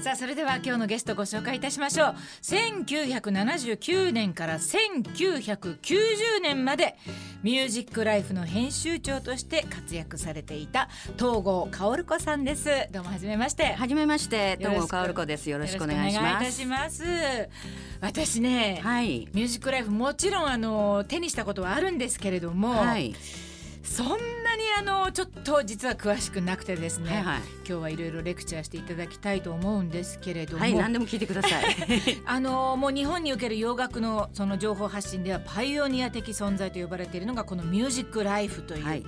さあそれでは今日のゲストご紹介いたしましょう。1979年から1990年までミュージックライフの編集長として活躍されていた東郷薫子さんです。どうもはじめまして。はじめまして東郷薫子です。よろしくお願いします。いたします。私ね、はい、ミュージックライフもちろんあの手にしたことはあるんですけれども、はい。そんあのちょっと実は詳しくなくてですね、はいはい、今日はいろいろレクチャーしていただきたいと思うんですけれども、はい、何でも聞いてください。あのもう日本における洋楽のその情報発信ではパイオニア的存在と呼ばれているのがこの「ミュージックライフという、はい、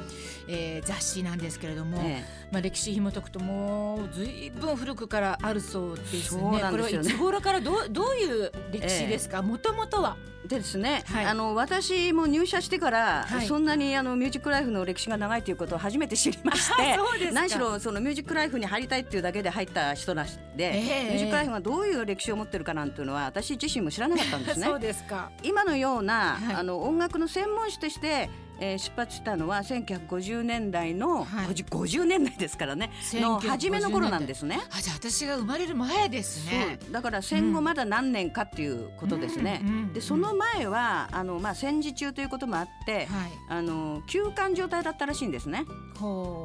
えー、雑誌なんですけれども、ええ、まあ、歴史紐解くともうずいぶん古くからあるそうですね。すね。これはいつ頃からどうどういう歴史ですか？もともとは？でですね、はい、あの私も入社してから、はい、そんなにあのミュージックライフの歴史が長いということを初めて知りまして 何しろそのミュージックライフに入りたいっていうだけで入った人なしで、えー、ミュージックライフがどういう歴史を持ってるかなんていうのは私自身も知らなかったんですね。そうですか。今のような、はい、あの音楽の専門誌としてえー、出発したのは1950年代の、はい、50年代ですからね。の初めの頃なんですね。あじゃあ私が生まれる前ですね。だから戦後まだ何年かっていうことですね。でその前はあのまあ戦時中ということもあって、はい、あの休館状態だったらしいんですね。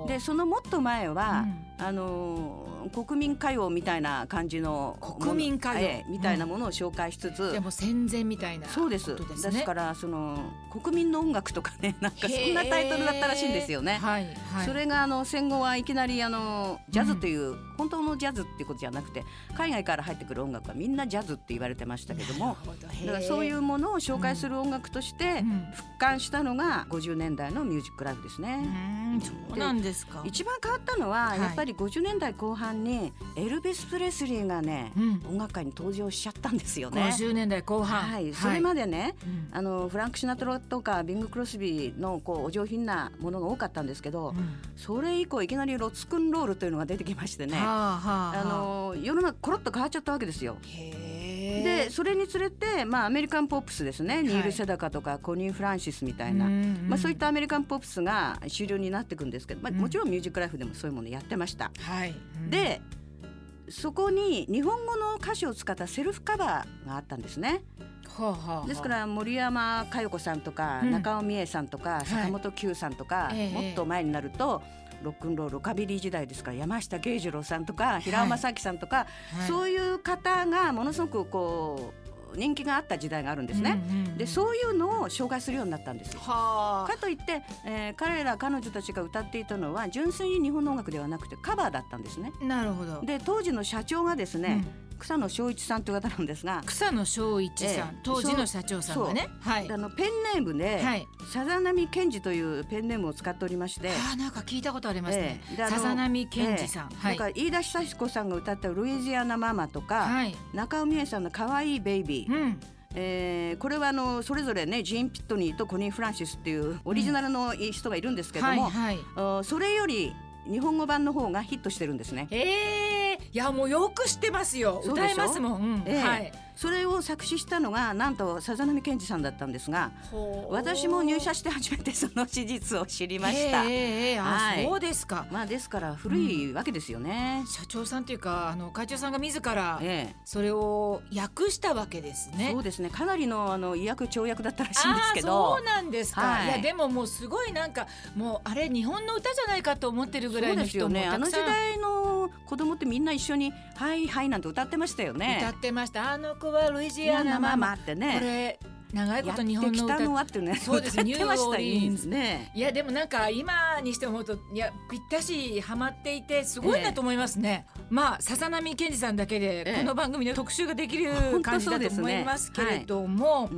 でそのもっと前は、うん、あの国民歌謡みたいな感じの国民歌謡、えみたいなものを紹介しつつ、でも戦前みたいなそうです。ですからその国民の音楽とかねなんかそんなタイトルだったらしいんですよね。はいはい、それがあの戦後はいきなりあのジャズという、うん、本当のジャズっていうことじゃなくて海外から入ってくる音楽はみんなジャズって言われてましたけどもだからそういうものを紹介する音楽として復刊したのが50年代のミュージックライフですね。そうなんですか。一番変わったのはやっぱり50年代後半にエルビス・プレスリーがね、うん、音楽界に登場しちゃったんですよね。50年代後半、はい、それまでね、あのフランク・シナトラとかビング・クロスビーのこうお上品なものが多かったんですけど、うん、それ以降いきなりロツクンロールというのが出てきましてね、はあはあ、あ。の世の中コロッと変わっちゃったわけですよ。でそれにつれて、まあ、アメリカンポップスですね、はい、ニール・セダカとかコニー・フランシスみたいな、まあ、そういったアメリカンポップスが主流になっていくんですけど、まあ、もちろんミュージックライフでもそういうものやってました。はい、でそこに日本語の歌詞を使ったセルフカバーがあったんですね。はあはあ、ですから森山佳代子さんとか、うん、中尾美恵さんとか、坂本九さんとか、はい、もっと前になると、ロックンロールロカビリー時代ですから山下慶次郎さんとか平尾正樹さんとか、はい、そういう方がものすごくこう人気があった時代があるんですね。うんうんうん、でそういうのを紹介するようになったんですよ。かといって、えー、彼ら彼女たちが歌っていたのは純粋に日本の音楽ではなくてカバーだったんですね。なるほどで当時の社長がですね、うん草野正一さんという方なんですが草野正一さん、ええ、当時の社長さんがね、はい、あのペンネームで、はい、さざ波健二というペンネームを使っておりまして。あなんか聞いたことありますね、えさざ波健二さん、はい、だから飯田久彦さんが歌った「ルイジアナママ」とか、はい、中尾美恵さんの「かわいいベイビー」うん。えー、これはあのそれぞれねジーン・ピットニーとコニー・フランシスっていうオリジナルの人がいるんですけども、うんはい。はい、それより日本語版の方がヒットしてるんですね。えー、いやもうよく知ってますよ。歌えますもん。うん、えー、はい。それを作詞したのがなんとさざ波健二さんだったんですが私も入社して初めてその史実を知りました。えー、はい、そうですか、まあ、ですから古いわけですよね、うん、社長さんというかあの会長さんが自らそれを訳したわけですね。そうですね。かなりのあの意訳跳躍だったらしいんですけど。そうなんですか、はい、いやでももうすごいなんかもうあれ日本の歌じゃないかと思ってるぐらいの人もたくさん、ね、あの時代の子供ってみんな一緒に「はいはい」なんて歌ってましたよね。歌ってました。あの子はルイジアナママ。ってね。これ長いこと日本の歌。のってね。そうですニューオーリンズね。いやでもなんか今にして思うといやぴったしハマっていてすごいなと思いますね、ええ、まあ笹波健二さんだけでこの番組の特集ができる感じだと思いますけれども、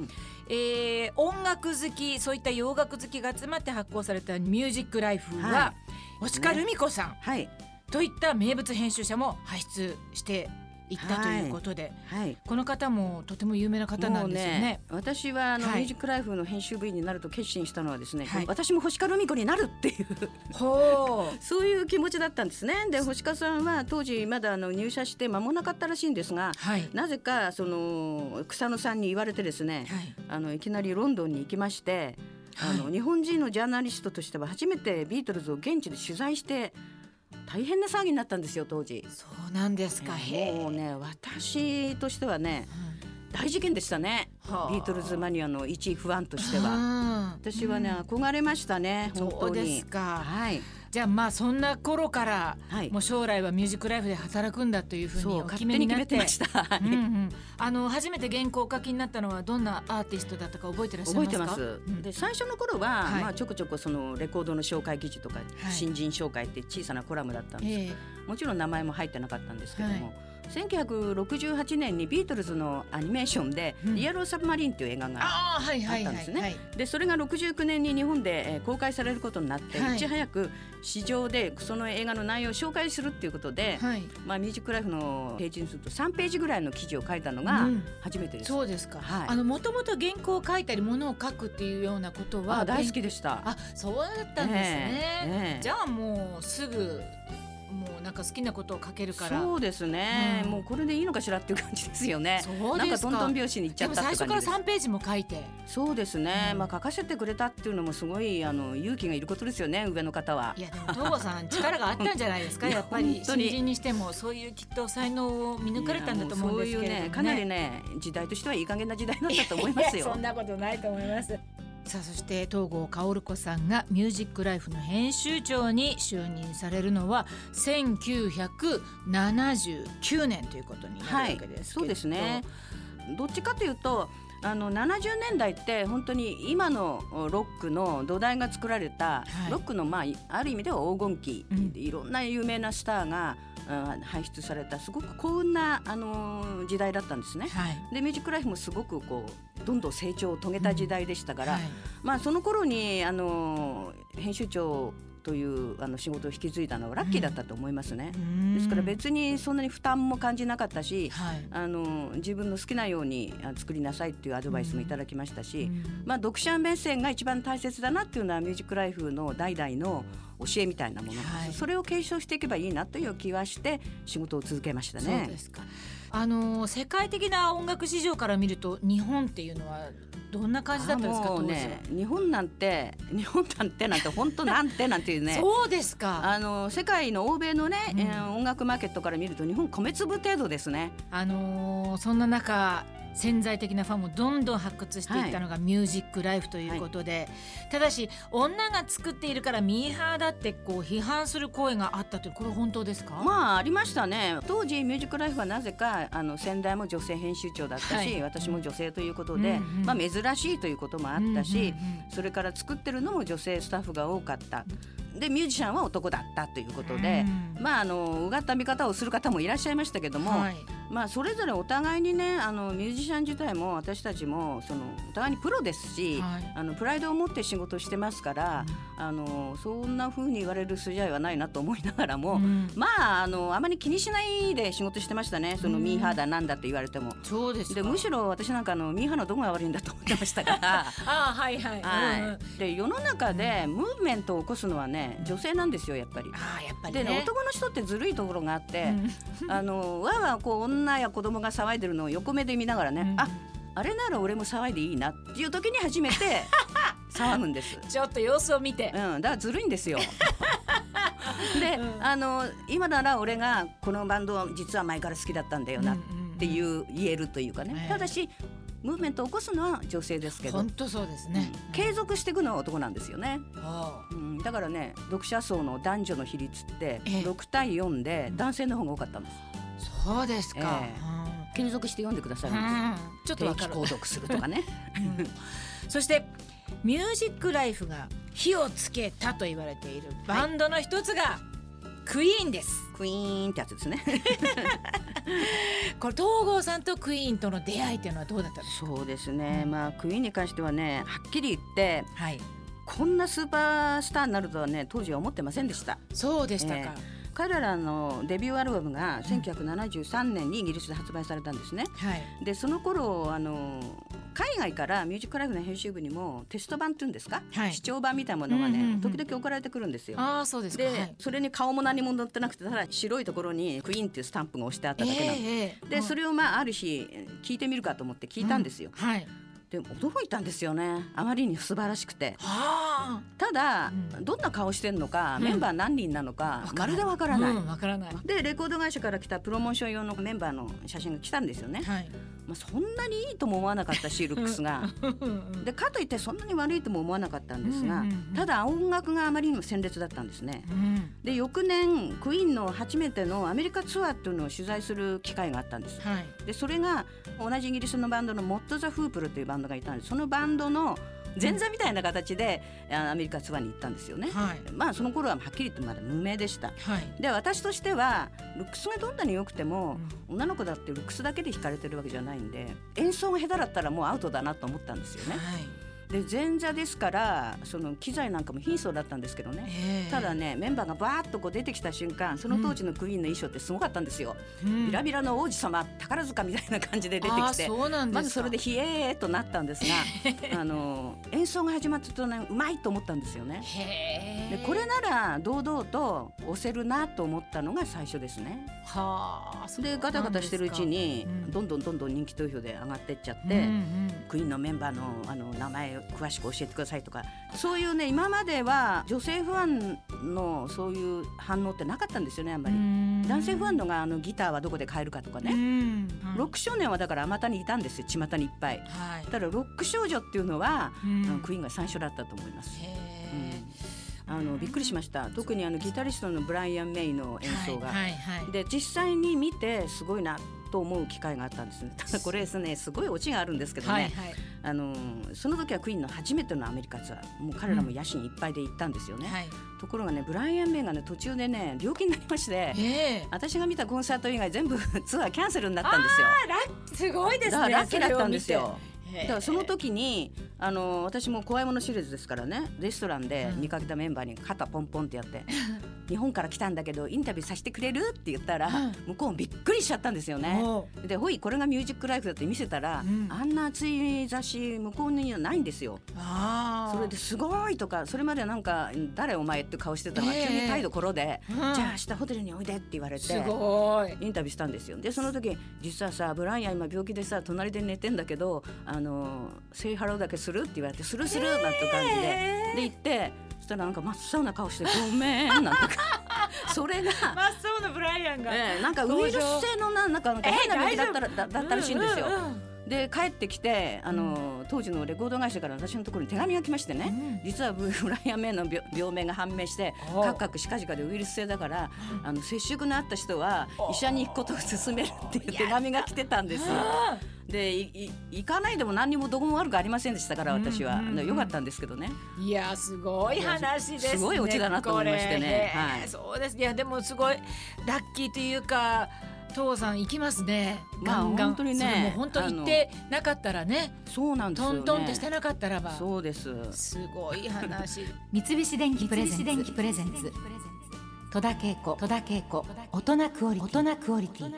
えー、音楽好きそういった洋楽好きが集まって発行された「ミュージックライフは」は星川ルミ子さん、はい、といった名物編集者も輩出して行ったということで、はい、この方もとても有名な方なんですよね。ね私はあの、はい、ミュージックライフの編集部員になると決心したのはですね、はい、私も星川美子になるっていう。ほう。そういう気持ちだったんですね。で星川さんは当時まだあの入社して間もなかったらしいんですが、はい、なぜかその草野さんに言われてですね、はい、あのいきなりロンドンに行きまして。あの日本人のジャーナリストとしては初めてビートルズを現地で取材して大変な騒ぎになったんですよ当時。そうなんですか。もうね私としてはね、うん、大事件でしたね。ビートルズマニアの一不安としては。私はね、憧れましたね本当に。そうですか。はい。じゃあまあそんな頃から、はい、もう将来はミュージックライフで働くんだというふうにお決めになって。ました、うんうん、あの初めて原稿を書きになったのはどんなアーティストだったか覚えてらっしゃいますか？覚えてます、で最初の頃は、はい、まあちょこちょこそのレコードの紹介記事とか、新人紹介って小さなコラムだったんです、えー、もちろん名前も入ってなかったんですけども、1968年にビートルズのアニメーションで「リアル・サブマリン」という映画があったんですね。でそれが69年に日本で公開されることになって、い、ち早く市場でその映画の内容を紹介するっていうことで、はい、まあ、ミュージックライフのページにすると3ページぐらいの記事を書いたのが初めてです。うん、そうですか、はい、あのもともと原稿を書いたりものを書くっていうようなことは大好きでした。あそうだったんですね。えーえー、じゃあもうすぐもうなんか好きなことを書けるから。そうですね、うん、もうこれでいいのかしらっていう感じですよね。そうなんかトントン拍子にいっちゃった最初から3ページも書いて。そうですね、うん、まあ書かせてくれたっていうのもすごいあの勇気がいることですよね上の方は。いやでも東郷さん力があったんじゃないですか やっぱり。新人にしてもそういうきっと才能を見抜かれたんだと思うんですけど、ね、ねかなりね時代としてはいい加減な時代だったと思いますよ。そんなことないと思いますさあそして東郷薫子さんが「ミュージックライフ」の編集長に就任されるのは1979年ということになるわけですけど、はい、そうですね。どっちかというとあの70年代って本当に今のロックの土台が作られた、はい、ロックの、まあ、ある意味では黄金期、うん、いろんな有名なスターが輩出されたすごく幸運な、あのー、時代だったんですね。はい、でミュージックライフもすごくこうどんどん成長を遂げた時代でしたから、うんはい、まあ、その頃に、あのー、編集長というあの仕事を引き継いだのはラッキーだったと思いますね。うん、ですから別にそんなに負担も感じなかったし、はい、あの自分の好きなように作りなさいっていうアドバイスもいただきましたし、うん、まあ読者目線が一番大切だなっていうのはミュージックライフの代々の教えみたいなもの、はい、それを継承していけばいいなという気はして仕事を続けましたね。そうですかあの世界的な音楽市場から見ると日本っていうのはどんな感じだったんですかね日本なんて 日本なんてなんて本当なんてなんていうね。そうですか。あの世界の欧米のね、うん、えー、音楽マーケットから見ると日本米粒程度ですね。あのー、そんな中潜在的なファンもどんどん発掘していったのがミュージックライフということで、はい、ただし女が作っているからミーハーだってこう批判する声があったというこれ本当ですか？まあありましたね。当時ミュージックライフはなぜかあの先代も女性編集長だったし、はい、私も女性ということで、うんうん、まあ、珍しいということもあったし、うんうんうん、それから作ってるのも女性スタッフが多かった。でミュージシャンは男だったということで、うん、まああのうがった見方をする方もいらっしゃいましたけども、はい、まあ、それぞれお互いにねあのミュージシャン自体も私たちもそのお互いにプロですし、はい、あのプライドを持って仕事してますから、うん、あのそんなふうに言われる筋合いはないなと思いながらも、うん、まああのあまり気にしないで仕事してましたね。そのミーハーだなんだって言われても。そうですでむしろ私なんかのミーハーのどこが悪いんだと思ってましたから。あはいはい、はい、うん、で世の中でムーブメントを起こすのはね女性なんですよやっぱり。あやっぱり、ね、でね男の人ってずるいところがあって、あのわわこう女や子供が騒いでるのを横目で見ながらね、うん、ああれなら俺も騒いでいいなっていう時に初めて 騒ぐんです。ちょっと様子を見て。うん、だからずるいんですよ。で、うん、あの今なら俺がこのバンド実は前から好きだったんだよなっていう言えるというかね、ただしムーブメントを起こすのは女性ですけど本当そうですね、うん、継続していくのは男なんですよね、うん、だからね読者層の男女の比率って6対4で男性の方が多かったんです、そうですか、えー、継続して読んでください、うん、ちょっと購読するとかね、そしてミュージックライフが火をつけたと言われているバンドの一つが、クイーンです。クイーンってやつですね。これ東郷さんとクイーンとの出会いっていうのはどうだったんですか？そうですね、まあクイーンに関してはねはっきり言って、はい、こんなスーパースターになるとはね当時は思ってませんでした。そうでしたか、えー彼らのデビューアルバムが1973年にイギリスで発売されたんですね。はい、でその頃あの海外からミュージックライフの編集部にもテスト版っていうんですか、はい、視聴版みたいなものがね、うんうんうん、時々送られてくるんですよ。あそうですで、はい、それに顔も何も載ってなくてただ白いところにクイーンっていうスタンプが押してあっただけなの、えー、でそれをまあある日聞いてみるかと思って聞いたんですよ。うん。はいで驚いたんですよね。あまりに素晴らしくて。ただ、うん、どんな顔してんのか、メンバー何人なのか、まるでわからない,、からない。でレコード会社から来たプロモーション用のメンバーの写真が来たんですよね、はい、まあ、そんなにいいとも思わなかったしルックスが。でかといってそんなに悪いとも思わなかったんですが、ただ音楽があまりにも鮮烈だったんですね、うん、で翌年クイーンの初めてのアメリカツアーっていうのを取材する機会があったんです、はい、でそれが同じイギリスのバンドのモッド・ザ・フープルというバンドがいたんです。そのバンドの前座みたいな形でアメリカツアーに行ったんですよね、はい、まあその頃ははっきりとまだ無名でした、はい、で私としてはルックスがどんなに良くても、うん、女の子だってルックスだけで惹かれてるわけじゃないんで演奏が下手だったらもうアウトだなと思ったんですよね、はいで前座ですからその機材なんかも貧相だったんですけどね。ただねメンバーがバーッとこう出てきた瞬間その当時のクイーンの衣装ってすごかったんですよ、うん、ビラビラの王子様宝塚みたいな感じで出てきてまずそれでひえーとなったんですが あの演奏が始まったとねうまいと思ったんですよね。でこれなら堂々と押せるなと思ったのが最初ですね。はあでガタガタしてるうちに、うん、どんどんどんどん人気投票で上がってっちゃって、うんうん、クイーンのメンバーのあの名前詳しく教えてくださいとかそういうね今までは女性ファンのそういう反応ってなかったんですよねあんまり。男性ファンのがあのギターはどこで買えるかとかね、ロック少年はだからあまたにいたんですよ巷にいっぱい、はい、ただロック少女っていうのは、クイーンが最初だったと思います。あのびっくりしました。特にあのギタリストのブライアン・メイの演奏が、はいはいはい、で実際に見てすごいなと思う機会があったんですね。ただこれですねすごいオチがあるんですけどね、はいはい、あのその時はクイーンの初めてのアメリカツアーもう彼らも野心いっぱいで行ったんですよね、うんはい、ところがねブライアン・メイがね途中でね病気になりまして、えー、私が見たコンサート以外全部ツアーキャンセルになったんですよ。すごいですねラッキーだったんですよ。だからその時にあの私も怖いものシリーズですからねレストランで見かけたメンバーに肩ポンポンってやって「日本から来たんだけどインタビューさせてくれる?」って言ったら、向こうもびっくりしちゃったんですよね。でほいこれが「ミュージックライフだって見せたら、うん、あんな熱い雑誌向こうにはないんですよ。それですごいとかそれまでなんか「誰お前?」って顔してたのが急に態度コロッで、じゃあ明日ホテルにおいでって言われてインタビューしたんですよ。でその時実はさブライアン今病気でさ隣で寝てんだけどあの「 say hello だけする?」って言われて「するする」なんて感じでで行ってそしたらなんか真っ青な顔して「ごめん」なんてそれが 真っ青なブライアンが、えー、なんかウイルス性のななんか変な病気だったら、だだったらしいんですよ。うんうんうんで帰ってきてあの、当時のレコード会社から私のところに手紙が来ましてね、実はブライアン・ メイの病名が判明してカクカクしかじかでウイルス性だから、あの接触のあった人は医者に行くことを勧めるっていう手紙が来てたんです。よ。で行かないでも何にもどこも悪くありませんでしたから私は、うんうん、よかったんですけどね。いやすごい話ですねすごいオチだなと思いましてね、はい、そうです。いやでもすごいラッキーというか父さん行きますね。ガンガン、本当にね、もう本当行ってなかったらね。そうなんですよ、ね、トントンってしてなかったらば。そうです。すごい話。三菱電機プレゼンツ。プレゼンツ。戸田恵子。戸田恵子。大人クオリティ。大人クオリティ。